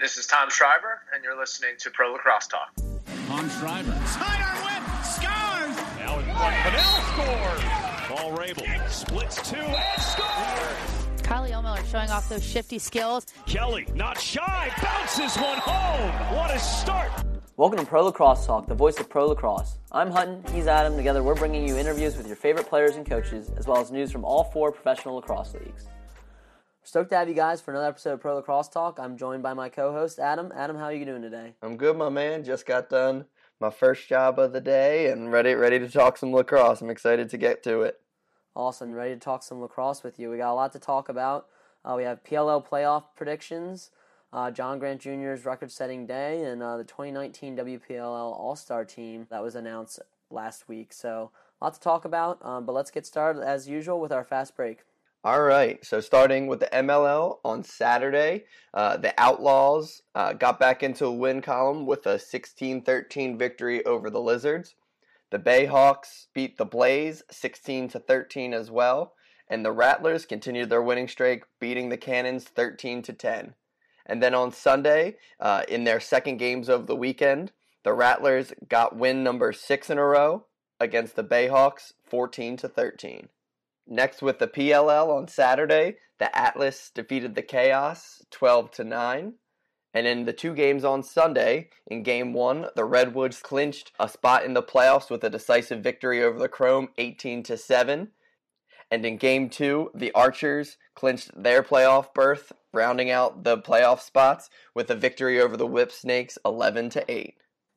This is Tom Schreiber, and you're listening to Pro Lacrosse Talk. Tom Schreiber. Sidearm whip, scores! Now in front, scores! Paul Rabil splits two and scores! Carly Ohlmiller showing off those shifty skills. Kelly, not shy, bounces one home! What a start! Welcome to Pro Lacrosse Talk, the voice of pro lacrosse. I'm Hutton, he's Adam. Together, we're bringing you interviews with your favorite players and coaches, as well as news from all four professional lacrosse leagues. Stoked to have you guys for another episode of Pro Lacrosse Talk. I'm joined by my co-host Adam. Adam, how are you doing today? I'm good, my man. Just got done my first job of the day and ready ready to talk some lacrosse. I'm excited to get to it. Awesome, ready to talk some lacrosse with you. We got a lot to talk about. Uh, we have PLL playoff predictions, uh, John Grant Jr.'s record-setting day, and uh, the 2019 WPLL All-Star team that was announced last week. So, a lot to talk about. Um, but let's get started as usual with our fast break. All right, so starting with the MLL on Saturday, uh, the Outlaws uh, got back into a win column with a 16 13 victory over the Lizards. The Bayhawks beat the Blaze 16 13 as well, and the Rattlers continued their winning streak, beating the Cannons 13 10. And then on Sunday, uh, in their second games of the weekend, the Rattlers got win number six in a row against the Bayhawks 14 13. Next, with the PLL on Saturday, the Atlas defeated the Chaos 12 to 9. And in the two games on Sunday, in game one, the Redwoods clinched a spot in the playoffs with a decisive victory over the Chrome 18 to 7. And in game two, the Archers clinched their playoff berth, rounding out the playoff spots with a victory over the Whip Snakes 11 to 8.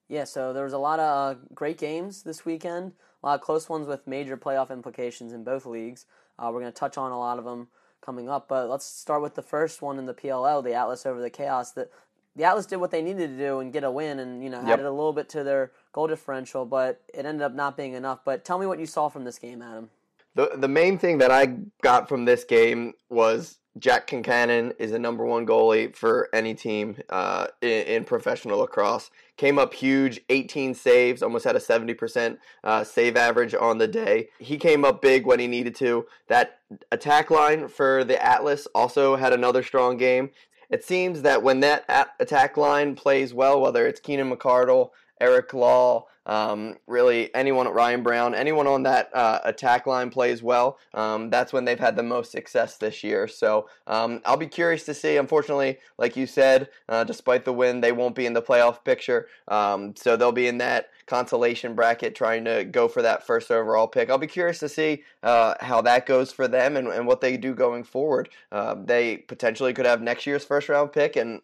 Yeah, so there was a lot of uh, great games this weekend a lot of close ones with major playoff implications in both leagues. Uh, we're going to touch on a lot of them coming up, but let's start with the first one in the PLL, the Atlas over the Chaos. That the Atlas did what they needed to do and get a win, and you know yep. added a little bit to their goal differential, but it ended up not being enough. But tell me what you saw from this game, Adam. The the main thing that I got from this game was Jack Concannon is a number one goalie for any team uh, in, in, professional lacrosse. Came up huge, 18 saves, almost had a 70% uh, save average on the day. He came up big when he needed to. That attack line for the Atlas also had another strong game. It seems that when that attack line plays well, whether it's Kieran McArdle, Eric Law, um, really anyone at Ryan Brown, anyone on that uh, attack line plays well. Um, that's when they've had the most success this year. So um, I'll be curious to see. Unfortunately, like you said, uh, despite the win, they won't be in the playoff picture. Um, so they'll be in that consolation bracket trying to go for that first overall pick. I'll be curious to see uh, how that goes for them and, and what they do going forward. Uh, they potentially could have next year's first round pick and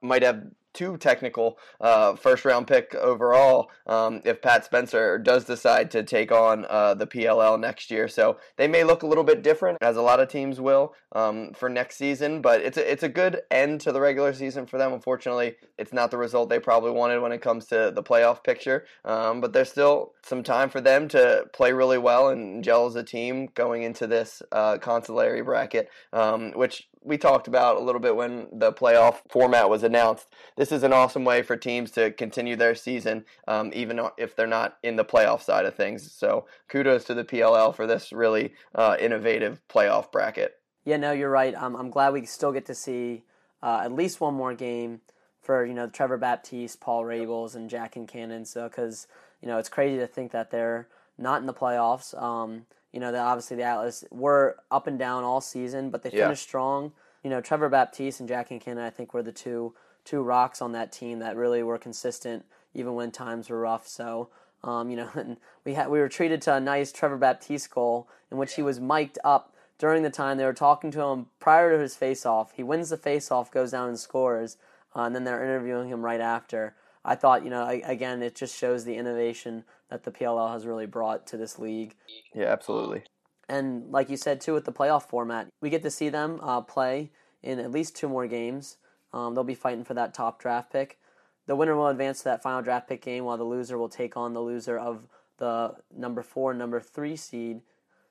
might have too technical uh, first round pick overall um, if Pat Spencer does decide to take on uh, the PLL next year. So they may look a little bit different, as a lot of teams will um, for next season. But it's a, it's a good end to the regular season for them. Unfortunately, it's not the result they probably wanted when it comes to the playoff picture. Um, but there's still some time for them to play really well and gel as a team going into this uh, consolatory bracket, um, which we talked about a little bit when the playoff format was announced. This is an awesome way for teams to continue their season, um, even if they're not in the playoff side of things. So kudos to the PLL for this really uh, innovative playoff bracket. Yeah, no, you're right. Um, I'm glad we still get to see uh, at least one more game for you know Trevor Baptiste, Paul Rabils, and Jack Concannon. So because you know it's crazy to think that they're not in the playoffs. Um, you know, that obviously the Atlas were up and down all season, but they yeah. finished strong. You know, Trevor Baptiste and Jack Concannon, I think, were the two two rocks on that team that really were consistent even when times were rough. So, um, you know, and we had we were treated to a nice Trevor Baptiste goal in which he was mic'd up during the time they were talking to him prior to his face-off. He wins the face-off, goes down and scores, uh, and then they're interviewing him right after. I thought, you know, I, again, it just shows the innovation that the PLL has really brought to this league. Yeah, absolutely. And like you said too, with the playoff format, we get to see them uh, play in at least two more games. Um, they'll be fighting for that top draft pick. The winner will advance to that final draft pick game, while the loser will take on the loser of the number four, number three seed.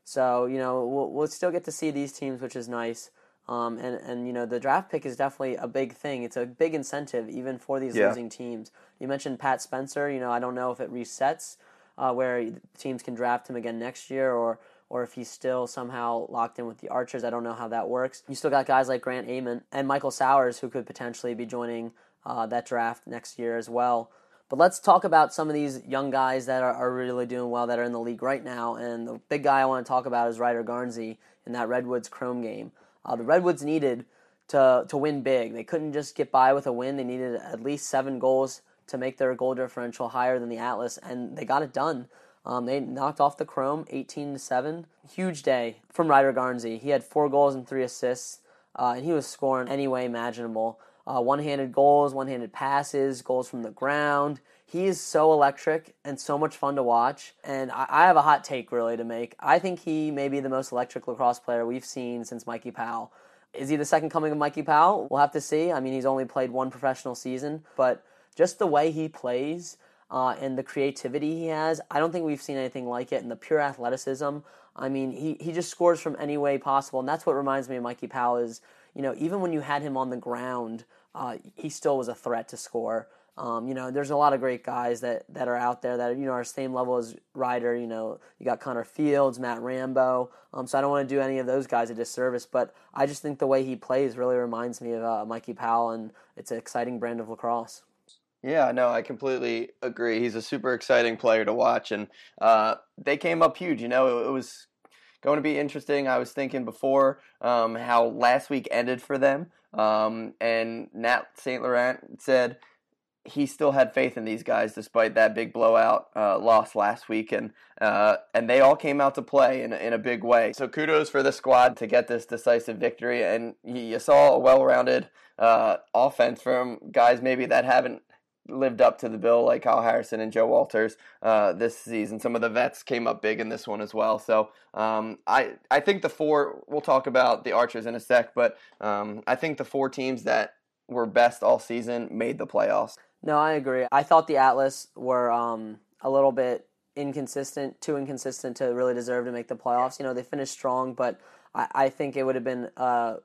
So you know we'll, we'll still get to see these teams, which is nice. Um, and and you know the draft pick is definitely a big thing. It's a big incentive even for these yeah. losing teams. You mentioned Pat Spencer. You know I don't know if it resets uh, where teams can draft him again next year or or if he's still somehow locked in with the Archers. I don't know how that works. You still got guys like Grant Ament and Michael Sowers who could potentially be joining uh, that draft next year as well. But let's talk about some of these young guys that are, are, really doing well that are in the league right now. And the big guy I want to talk about is Ryder Garnsey in that Redwoods Chrome game. Uh, the Redwoods needed to, to win big. They couldn't just get by with a win. They needed at least seven goals to make their goal differential higher than the Atlas, and they got it done. Um, they knocked off the Chrome 18 to 7. Huge day from Ryder Garnsey. He had four goals and three assists, uh, and he was scoring any way imaginable. Uh, one handed goals, one handed passes, goals from the ground. He is so electric and so much fun to watch. And I, I have a hot take really to make. I think he may be the most electric lacrosse player we've seen since Mikey Powell. Is he the second coming of Mikey Powell? We'll have to see. I mean, he's only played one professional season, but just the way he plays uh, and the creativity he has, I don't think we've seen anything like it. And the pure athleticism, I mean, he, he just scores from any way possible. And that's what reminds me of Mikey Powell is, you know, even when you had him on the ground, uh, he still was a threat to score. Um, you know, there's a lot of great guys that, that are out there that you know are same level as Ryder. You know, you got Connor Fields, Matt Rambo. Um, so I don't want to do any of those guys a disservice, but I just think the way he plays really reminds me of uh, Mikey Powell, and it's an exciting brand of lacrosse. Yeah, no, I completely agree. He's a super exciting player to watch, and uh, they came up huge. You know, it, it, was going to be interesting. I was thinking before um, how last week ended for them, um, and Nat St. Laurent said he still had faith in these guys despite that big blowout uh, loss last week, and uh, and they all came out to play in in a big way. So kudos for the squad to get this decisive victory, and you saw a well-rounded uh, offense from guys maybe that haven't lived up to the bill, like Kyle Harrison and Joe Walters uh, this season. Some of the vets came up big in this one as well. So um, I I think the four. We'll talk about the Archers in a sec, but um, I think the four teams that were best all season made the playoffs. No, I agree. I thought the Atlas were um, a little bit inconsistent, too inconsistent to really deserve to make the playoffs. You know, they finished strong, but I, I think it would have been. Uh,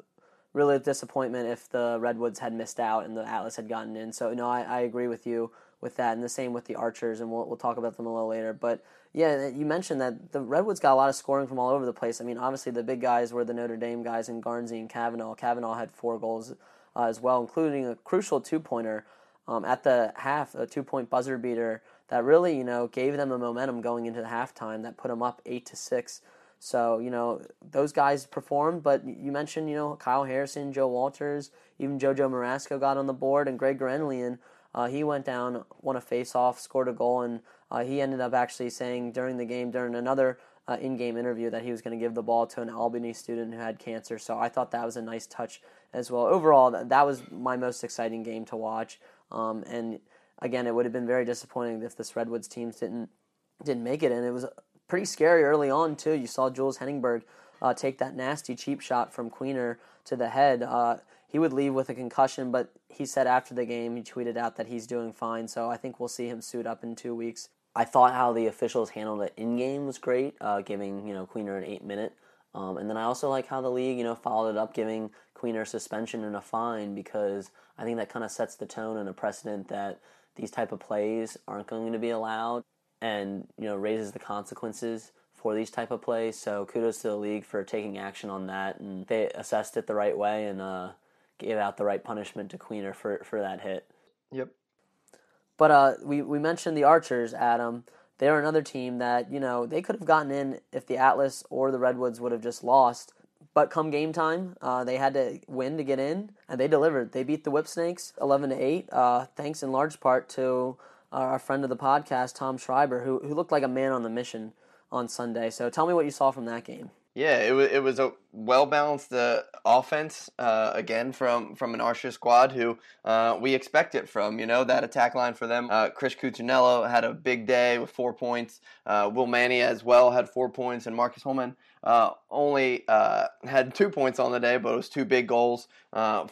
really a disappointment if the Redwoods had missed out and the Atlas had gotten in. So no, I, I agree with you with that, and the same with the Archers, and we'll we'll talk about them a little later. But yeah, you mentioned that the Redwoods got a lot of scoring from all over the place. I mean, obviously the big guys were the Notre Dame guys and Garnsey and Kavanagh. Kavanagh had four goals uh, as well, including a crucial two pointer um, at the half, a two point buzzer beater that really you know gave them the momentum going into the halftime that put them up eight to six. So, you know, those guys performed, but you mentioned, you know, Kyle Harrison, Joe Walters, even JoJo Marasco got on the board, and Greg Gurenlian, uh, he went down, won a face-off, scored a goal, and uh, he ended up actually saying during the game, during another uh, in-game interview, that he was going to give the ball to an Albany student who had cancer. So I thought that was a nice touch as well. Overall, that was my most exciting game to watch. Um, and again, it would have been very disappointing if this Redwoods teams didn't didn't make it, and it was pretty scary early on too. You saw Jules Heningburg uh, take that nasty cheap shot from Queener to the head. Uh, he would leave with a concussion, but he said after the game he tweeted out that he's doing fine. So I think we'll see him suit up in two weeks. I thought how the officials handled it in game was great, uh, giving you know Queener an eight minute. Um, and then I also like how the league, you know, followed it up, giving Queener suspension and a fine because I think that kind of sets the tone and a precedent that these type of plays aren't going to be allowed and you know raises the consequences for these type of plays. So kudos to the league for taking action on that, and they assessed it the right way and uh, gave out the right punishment to Queener for for that hit. Yep. But uh, we we mentioned the Archers, Adam. They're another team that you know they could have gotten in if the Atlas or the Redwoods would have just lost. But come game time, uh, they had to win to get in, and they delivered. They beat the Whip Snakes eleven to eight, uh, thanks in large part to our friend of the podcast, Tom Schreiber, who who looked like a man on the mission on Sunday. So tell me what you saw from that game. Yeah, it was it was a well balanced uh, offense uh, again from from an Archer squad who uh, we expect it from. You know that attack line for them. Uh, Chris Cuccinello had a big day with four points. Uh, Will Manny as well had four points, and Marcus Holman uh, only had two points on the day, but it was two big goals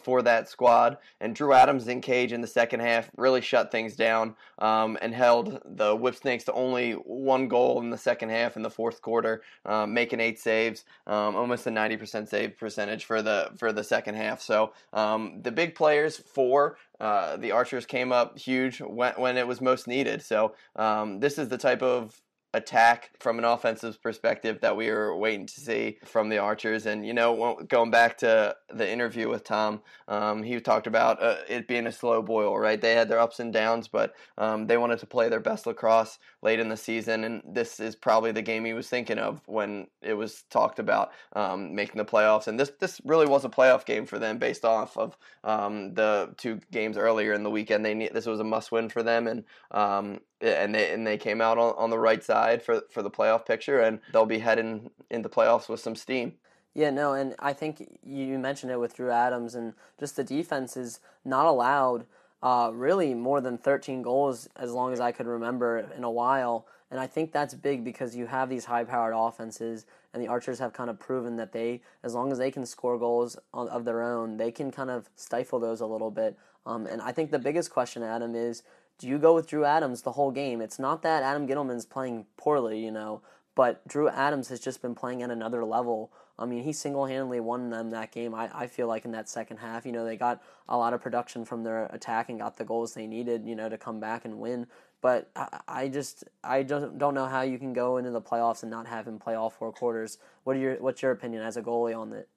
for that squad. And Drew Adams in cage in the second half really shut things down um, and held the Whip Snakes to only one goal in the second half in the fourth quarter, making eight saves, um, almost a 90% save percentage for the for the second half. So um, the big players for uh, the Archers came up huge when, when it was most needed. So um, this is the type of attack from an offensive perspective that we were waiting to see from the Archers. And, you know, going back to the interview with Tom, um, he talked about uh, it being a slow boil, right? They had their ups and downs, but um, they wanted to play their best lacrosse late in the season. And this is probably the game he was thinking of when it was talked about um, making the playoffs. And this, this really was a playoff game for them based off of um, the two games earlier in the weekend. They This was a must win for them. And, um, and they and they came out on, on the right side for for the playoff picture, and they'll be heading into playoffs with some steam. Yeah, no, and I think you mentioned it with Drew Adams, and just the defense is not allowed uh, really more than 13 goals as long as I could remember in a while. And I think that's big because you have these high powered offenses, and the Archers have kind of proven that they, as long as they can score goals of their own, they can kind of stifle those a little bit. Um, and I think the biggest question, Adam, is do you go with Drew Adams the whole game? It's not that Adam Ghitelman's playing poorly, you know, but Drew Adams has just been playing at another level. I mean, he single handedly won them that game, I, I feel like, in that second half. You know, they got a lot of production from their attack and got the goals they needed, you know, to come back and win. But I, just I don't don't know how you can go into the playoffs and not have him play all four quarters. What are your what's your opinion as a goalie on it?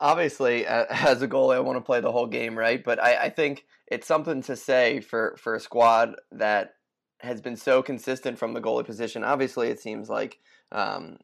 Obviously, as a goalie, I want to play the whole game, right? But I, I think it's something to say for for a squad that has been so consistent from the goalie position. Obviously, it seems like um,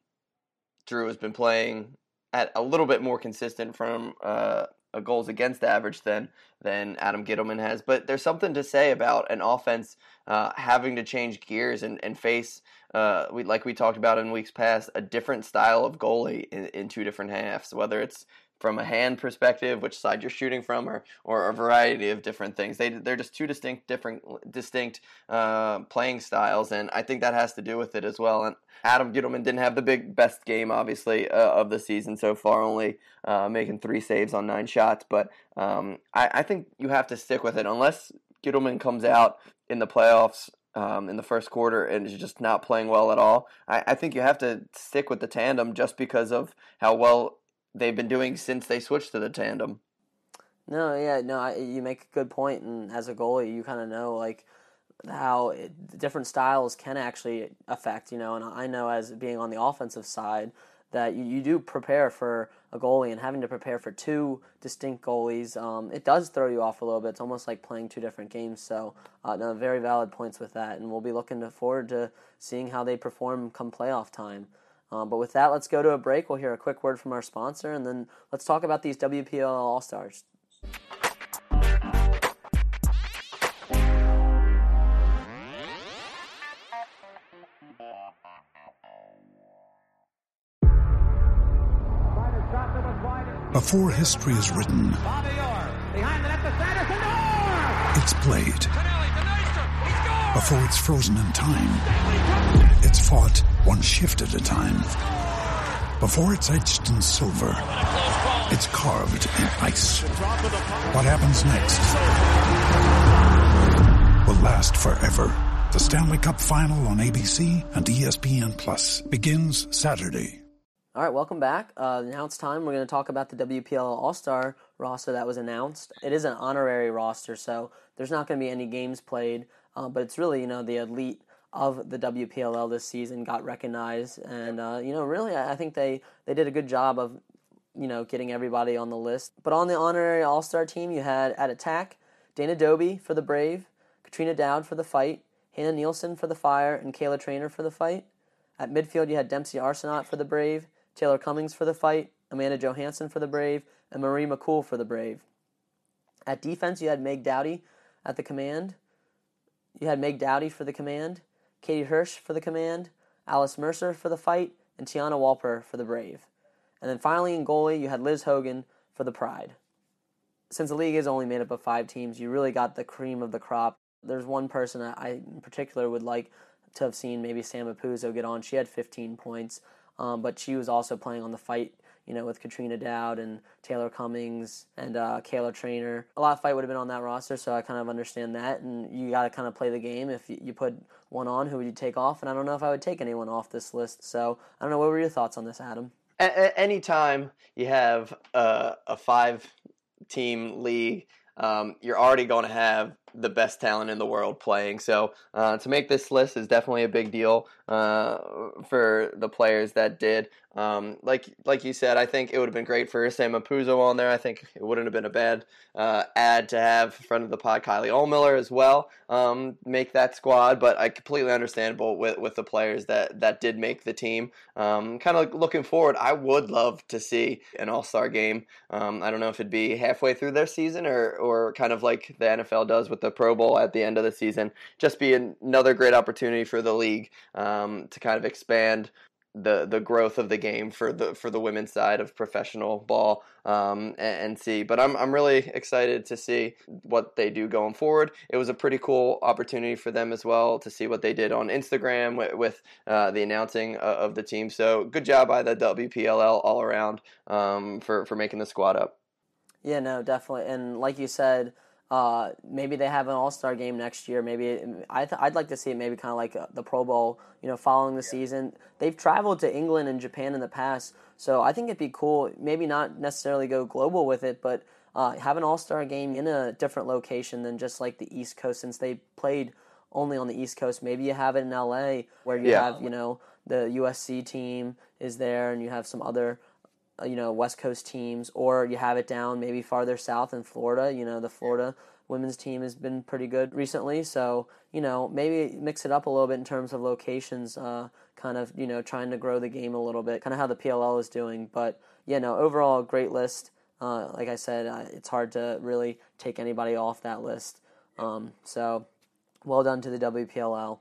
Drew has been playing at a little bit more consistent from uh, a goals against average than than Adam Ghitelman has. But there's something to say about an offense uh, having to change gears and and face. Uh, we, like we talked about in weeks past, a different style of goalie in, in two different halves. Whether it's from a hand perspective, which side you're shooting from, or or a variety of different things. They they're just two distinct different distinct uh, playing styles, and I think that has to do with it as well. And Adam Ghitelman didn't have the big best game, obviously, uh, of the season so far, only uh, making three saves on nine shots. But um, I, I think you have to stick with it unless Ghitelman comes out in the playoffs um, in the first quarter and is just not playing well at all. I, I, think you have to stick with the tandem just because of how well they've been doing since they switched to the tandem. No, yeah, no, I, you make a good point, and as a goalie, you kind of know like how it, different styles can actually affect, you know. And I know as being on the offensive side that you, you do prepare for a goalie, and having to prepare for two distinct goalies, um, it does throw you off a little bit. It's almost like playing two different games. So, uh, no, very valid points with that, and we'll be looking forward to seeing how they perform come playoff time. Um, but with that, let's go to a break. We'll hear a quick word from our sponsor, and then let's talk about these WPL All Stars. Before history is written, it's played. Before it's frozen in time, it's fought one shift at a time. Before it's etched in silver, it's carved in ice. What happens next will last forever. The Stanley Cup Final on ABC and ESPN Plus begins Saturday. All right, welcome back. Uh, now it's time. We're going to talk about the WPL All Star roster that was announced. It is an honorary roster, so there's not going to be any games played, uh, but it's really, you know, the elite of the WPLL this season got recognized, and uh, you know, really, I think they they did a good job of you know getting everybody on the list. But on the honorary All Star team, you had at attack Dana Dobbie for the Brave, Katrina Dowd for the Fight, Hannah Nielsen for the Fire, and Kayla Treanor for the Fight. At midfield, you had Dempsey Arsenault for the Brave, Taylor Cummings for the Fight, Amanda Johansson for the Brave, and Marie McCool for the Brave. At defense, you had Meg Dowdy at the command. You had Meg Dowdy for the command. Katie Hirsch for the command, Alice Mercer for the fight, and Tiana Walper for the Brave. And then finally in goalie, you had Liz Hogan for the Pride. Since the league is only made up of five teams, you really got the cream of the crop. There's one person I in particular would like to have seen maybe Sam Apuzzo get on. She had 15 points, um, but she was also playing on the fight you know, with Katrina Dowd and Taylor Cummings and uh, Kayla Treanor. A lot of fight would have been on that roster, so I kind of understand that. And you got to kind of play the game. If you put one on, who would you take off? And I don't know if I would take anyone off this list. So I don't know. What were your thoughts on this, Adam? A- anytime you have a, a five team league, um, you're already going to have the best talent in the world playing. So uh, to make this list is definitely a big deal uh, for the players that did. Um, like like you said, I think it would have been great for Sam Puzo on there. I think it wouldn't have been a bad uh, ad to have friend of the pod Kylie Ohlmiller as well um, make that squad. But I completely understandable with, with the players that that did make the team. Um, kind of looking forward, I would love to see an All Star game. Um, I don't know if it'd be halfway through their season or or kind of like the NFL does with the Pro Bowl at the end of the season. Just be another great opportunity for the league um, to kind of expand the the growth of the game for the for the women's side of professional ball um, and, and, see. But I'm I'm really excited to see what they do going forward. It was a pretty cool opportunity for them as well to see what they did on Instagram with, with uh, the announcing of the team. So good job by the WPLL all around um, for for making the squad up. Yeah, no, definitely. And like you said, uh, maybe they have an All Star game next year. Maybe I th- I'd like to see it maybe kind of like uh, the Pro Bowl. You know, following the yeah. season, they've traveled to England and Japan in the past, so I think it'd be cool. Maybe not necessarily go global with it, but uh, have an All Star game in a different location than just like the East Coast, since they played only on the East Coast. Maybe you have it in LA, where you yeah. have you know the USC team is there, and you have some other you know West Coast teams, or you have it down maybe farther south in Florida. You know the Florida women's team has been pretty good recently, so you know maybe mix it up a little bit in terms of locations. Uh, kind of you know trying to grow the game a little bit, kind of how the PLL is doing. But yeah, no, overall great list. Uh, like I said, uh, it's hard to really take anybody off that list. Um, so well done to the WPLL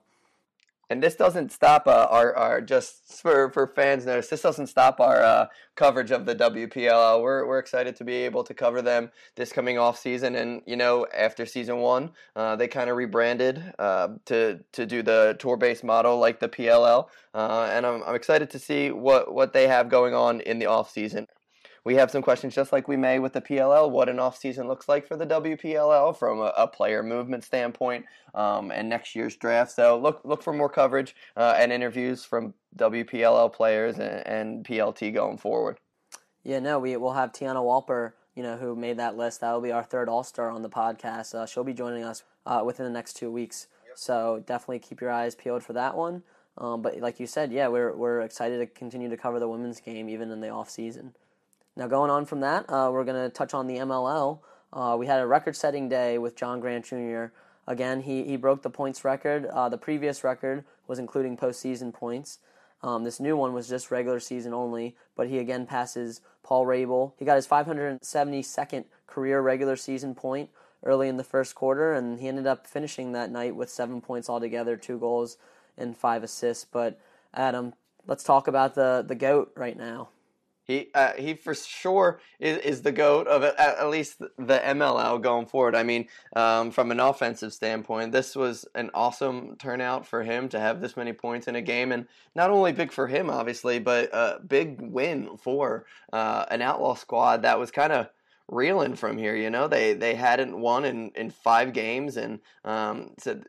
and this doesn't stop uh, our, our just for, for fans notice this doesn't stop our uh, coverage of the WPL. We're, we're excited to be able to cover them this coming off season, and you know after season one, uh, they kind of rebranded uh, to to do the tour based model like the PLL, uh, and I'm, I'm excited to see what what they have going on in the off season we have some questions just like we may with the PLL, what an offseason looks like for the WPLL from a, a player movement standpoint um, and next year's draft. So look look for more coverage uh, and interviews from WPLL players and, and, PLT going forward. Yeah, no, we will have Tiana Walper, you know, who made that list. That will be our third All Star on the podcast. Uh, she'll be joining us uh, within the next two weeks. Yep. So definitely keep your eyes peeled for that one. Um, but like you said, yeah, we're we're excited to continue to cover the women's game even in the off season. Now, going on from that, uh, we're going to touch on the MLL. Uh, we had a record setting day with John Grant Jr. Again, he, he broke the points record. Uh, the previous record was including postseason points. Um, this new one was just regular season only, but he again passes Paul Rabil. He got his 572nd career regular season point early in the first quarter, and he ended up finishing that night with seven points altogether, two goals and five assists. But Adam, let's talk about the the goat right now. He uh, he for sure is, is the goat of at, at least the MLL going forward. I mean, um, from an offensive standpoint, this was an awesome turnout for him to have this many points in a game, and not only big for him, obviously, but a big win for uh, an outlaw squad that was kind of reeling from here. You know, they they hadn't won in, in five games, and um, so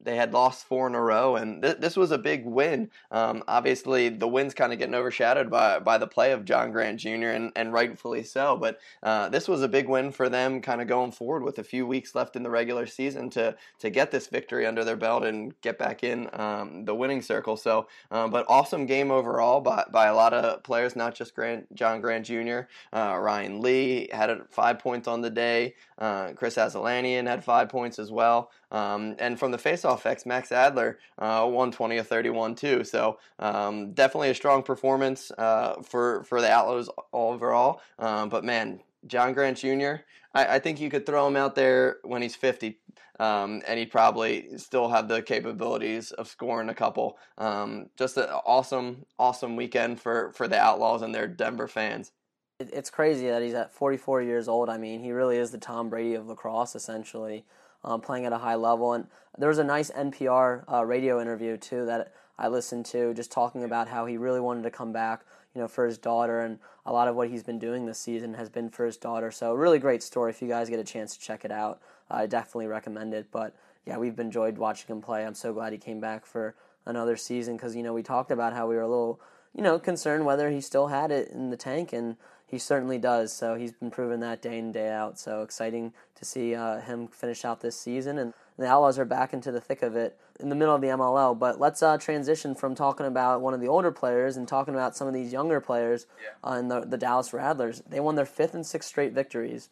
they had lost four in a row, and th- this was a big win. Um, obviously, the win's kind of getting overshadowed by by the play of John Grant Jr. and, and rightfully so. But uh, this was a big win for them, kind of going forward with a few weeks left in the regular season to to get this victory under their belt and get back in um, the winning circle. So, uh, but awesome game overall by by a lot of players, not just Grant John Grant Jr. Uh, Ryan Lee had five points on the day. Uh, Chris Aslanian had five points as well. Um, and from the faceoff X, Max Adler uh, won 20 of 31 too. So um, definitely a strong performance uh, for for the Outlaws overall. Um, but man, John Grant Jr. I, I, think you could throw him out there when he's 50. Um, and he'd probably still have the capabilities of scoring a couple. Um, just an awesome, awesome weekend for, for the Outlaws and their Denver fans it's crazy that he's at 44 years old. I mean, he really is the Tom Brady of lacrosse, essentially um, playing at a high level. And there was a nice NPR uh, radio interview too that I listened to, just talking about how he really wanted to come back, you know, for his daughter, and a lot of what he's been doing this season has been for his daughter. So a really great story. If you guys get a chance to check it out, I definitely recommend it. But yeah, we've enjoyed watching him play. I'm so glad he came back for another season because you know we talked about how we were a little you know concerned whether he still had it in the tank and he certainly does. So he's been proving that day in day out. So exciting to see uh, him finish out this season, and the Outlaws are back into the thick of it in the middle of the MLL. But let's uh, transition from talking about one of the older players and talking about some of these younger players Yeah. uh, in the, the Dallas Rattlers. They won their fifth and sixth straight victories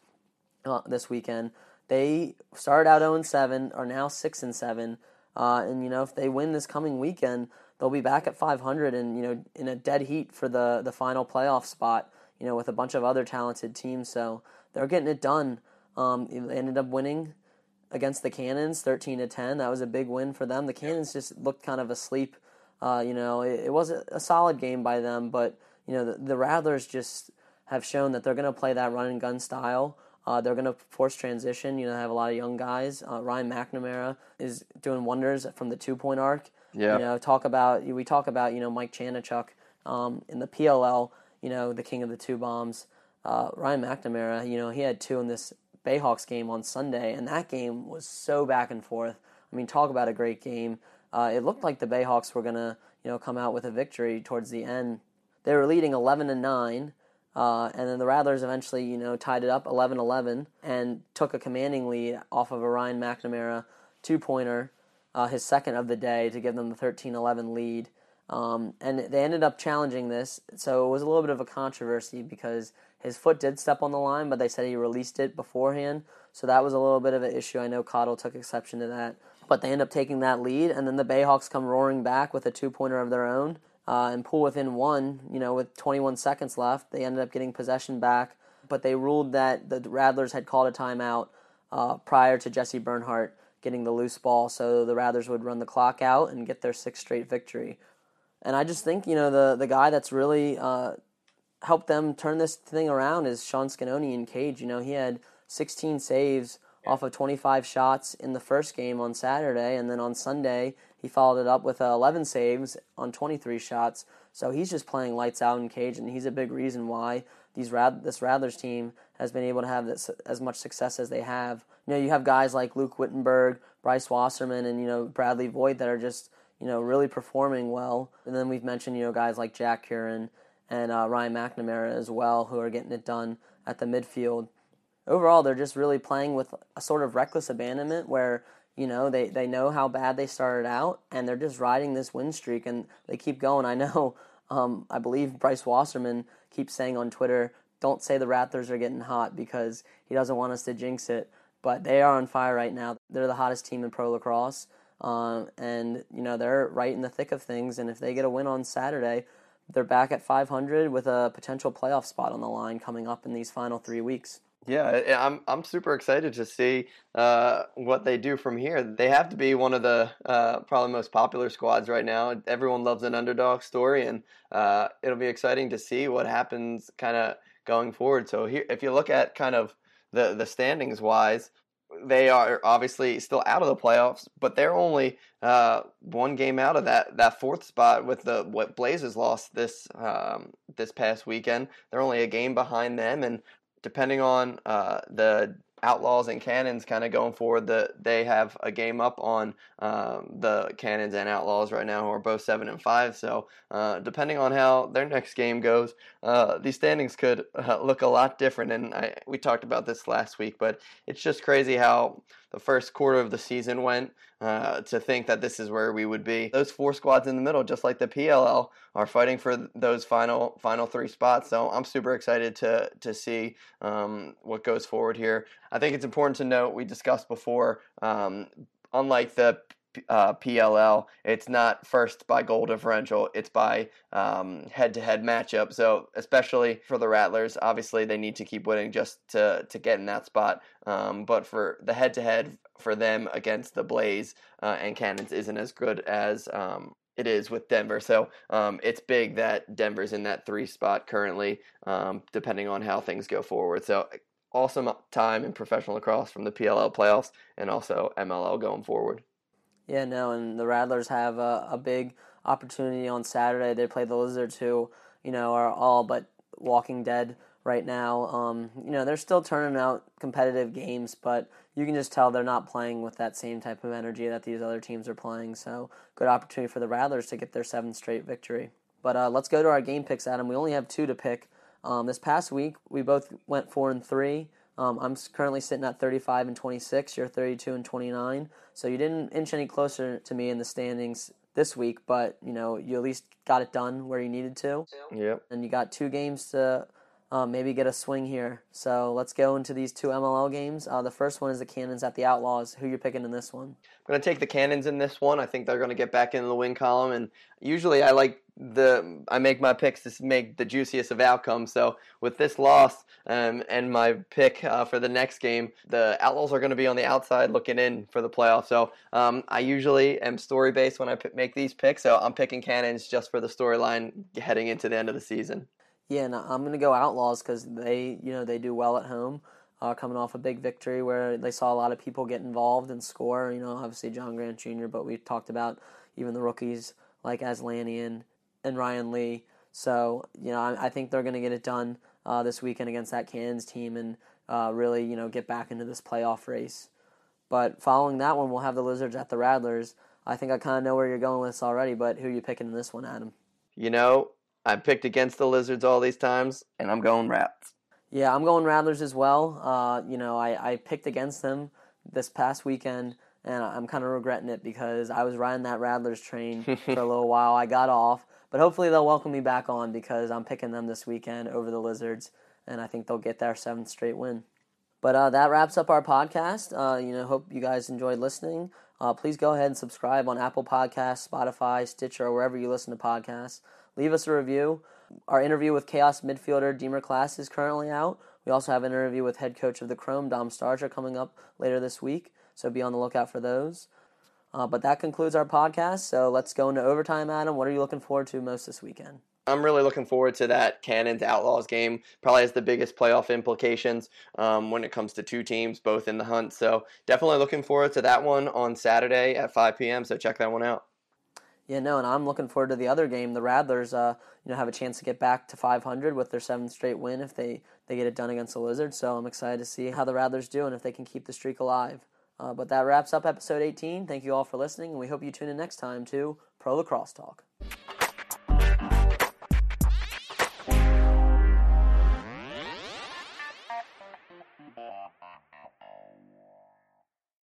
uh, this weekend. They started out 0 7, are now 6 and 7. Uh, and you know, if they win this coming weekend, they'll be back at 500 and you know in a dead heat for the the final playoff spot. You know, with a bunch of other talented teams, so they're getting it done. Um, they ended up winning against the Cannons, 13 to 10. That was a big win for them. The Cannons just looked kind of asleep. Uh, you know, it, it was a, a solid game by them, but you know the, the Rattlers just have shown that they're going to play that run and gun style. Uh, they're going to force transition. You know, they have a lot of young guys. Uh, Ryan McNamara is doing wonders from the two point arc. Yeah. You know, talk about we talk about you know Mike Chanenchuk um, in the PLL. You know, the king of the two bombs. Uh, Ryan McNamara. You know, he had two in this Bayhawks game on Sunday, and that game was so back and forth. I mean, talk about a great game. Uh, it looked like the Bayhawks were gonna you know come out with a victory towards the end. They were leading eleven to nine. Uh, and then the Rattlers eventually, you know, tied it up 11-11 and took a commanding lead off of a Ryan McNamara two-pointer, uh, his second of the day, to give them the 13-11 lead. Um, and they ended up challenging this, so it was a little bit of a controversy because his foot did step on the line, but they said he released it beforehand, so that was a little bit of an issue. I know Cottle took exception to that, but they end up taking that lead, and then the Bayhawks come roaring back with a two-pointer of their own uh, and pull within one. You know, with 21 seconds left, they ended up getting possession back, but they ruled that the Rattlers had called a timeout uh, prior to Jesse Bernhardt getting the loose ball, so the Rattlers would run the clock out and get their sixth straight victory. And I just think you know the the guy that's really uh, helped them turn this thing around is Sean Sconone in cage. You know, he had 16 saves off of 25 shots in the first game on Saturday, and then on Sunday he followed it up with uh, 11 saves on 23 shots. So he's just playing lights out in cage, and he's a big reason why these Rad- this Rattlers team has been able to have this as much success as they have. You know, you have guys like Luke Wittenberg, Bryce Wasserman, and you know Bradley Voigt that are just you know really performing well. And then we've mentioned you know guys like Jack Curran and uh, Ryan McNamara as well, who are getting it done at the midfield. Overall, they're just really playing with a sort of reckless abandonment where you know they, they know how bad they started out and they're just riding this win streak and they keep going. I know, um, I believe Bryce Wasserman keeps saying on Twitter, "Don't say the Raptors are getting hot" because he doesn't want us to jinx it. But they are on fire right now. They're the hottest team in pro lacrosse, um, and you know they're right in the thick of things. And if they get a win on Saturday, they're back at 500 with a potential playoff spot on the line coming up in these final three weeks. Yeah, I'm I'm super excited to see uh, what they do from here. They have to be one of the uh, probably most popular squads right now. Everyone loves an underdog story, and uh, it'll be exciting to see what happens kind of going forward. So here, if you look at kind of the the standings wise, they are obviously still out of the playoffs, but they're only uh, one game out of that that fourth spot with the what Blazers lost this um, this past weekend. They're only a game behind them, and depending on uh, the Outlaws and Cannons kind of going forward, That they have a game up on um, the Cannons and Outlaws right now, who are both seven and five. So uh, depending on how their next game goes, uh, these standings could uh, look a lot different. And I, we talked about this last week, but it's just crazy how the first quarter of the season went. Uh, to think that this is where we would be. Those four squads in the middle, just like the PLL, are fighting for those final final three spots. So I'm super excited to to see um, what goes forward here. I think it's important to note we discussed before. Um, unlike the uh, PLL, it's not first by goal differential; it's by um, head-to-head matchup. So, especially for the Rattlers, obviously they need to keep winning just to to get in that spot. Um, but for the head-to-head for them against the Blaze uh, and Cannons isn't as good as um, it is with Denver. So um, it's big that Denver's in that three spot currently, um, depending on how things go forward. So awesome time in professional lacrosse from the PLL playoffs and also MLL going forward. Yeah, no, and the Rattlers have a, a big opportunity on Saturday. They play the Lizards, who you know are all but walking dead right now. Um, you know they're still turning out competitive games, but you can just tell they're not playing with that same type of energy that these other teams are playing. So good opportunity for the Rattlers to get their seventh straight victory. But uh, let's go to our game picks, Adam. We only have two to pick Um, this past week, we both went four and three. Um, I'm currently sitting at 35 and 26. You're 32 and 29. So you didn't inch any closer to me in the standings this week, but you know you at least got it done where you needed to, Yep. and you got two games to um, maybe get a swing here. So let's go into these two MLL games. Uh, the first one is the Cannons at the Outlaws. Who you picking in this one? I'm going to take the Cannons in this one. I think they're going to get back into the win column. And usually I like the, I make my picks to make the juiciest of outcomes. So with this loss um, and my pick uh, for the next game, the Outlaws are going to be on the outside looking in for the playoffs. So um, I usually am story based when I p- make these picks. So I'm picking Cannons just for the storyline heading into the end of the season. Yeah, and I'm gonna go Outlaws because they, you know, they do well at home, uh, coming off a big victory where they saw a lot of people get involved and score. You know, obviously John Grant Jr., but we talked about even the rookies like Aslanian and Ryan Lee. So you know, I, I think they're gonna get it done uh, this weekend against that Cannons team and uh, really, you know, get back into this playoff race. But following that one, we'll have the Lizards at the Rattlers. I think I kind of know where you're going with this already, but who are you picking in this one, Adam? You know, I picked against the Lizards all these times, and I'm going Rats. Yeah, I'm going Rattlers as well. Uh, you know, I, I picked against them this past weekend, and I'm kind of regretting it because I was riding that Rattlers train for a little while. I got off, but hopefully they'll welcome me back on because I'm picking them this weekend over the Lizards, and I think they'll get their seventh straight win. But uh, that wraps up our podcast. Uh, you know, hope you guys enjoyed listening. Uh, please go ahead and subscribe on Apple Podcasts, Spotify, Stitcher, or wherever you listen to podcasts. Leave us a review. Our interview with Chaos midfielder Deemer Class is currently out. We also have an interview with head coach of the Chrome, Dom Starsia, coming up later this week. So be on the lookout for those. Uh, but that concludes our podcast. So let's go into overtime, Adam. What are you looking forward to most this weekend? I'm really looking forward to that Cannons Outlaws game. Probably has the biggest playoff implications um, when it comes to two teams, both in the hunt. So definitely looking forward to that one on Saturday at 5 p.m. So check that one out. Yeah, no, and I'm looking forward to the other game. The Rattlers, uh, you know, have a chance to get back to 500 with their seventh straight win if they they get it done against the Lizards. So I'm excited to see how the Rattlers do and if they can keep the streak alive. Uh, but that wraps up episode 18. Thank you all for listening, and we hope you tune in next time to Pro Lacrosse Talk.